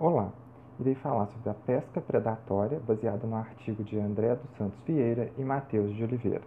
Olá, irei falar sobre a pesca predatória baseada no artigo de André dos Santos Vieira e Matheus de Oliveira.